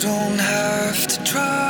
don't have to try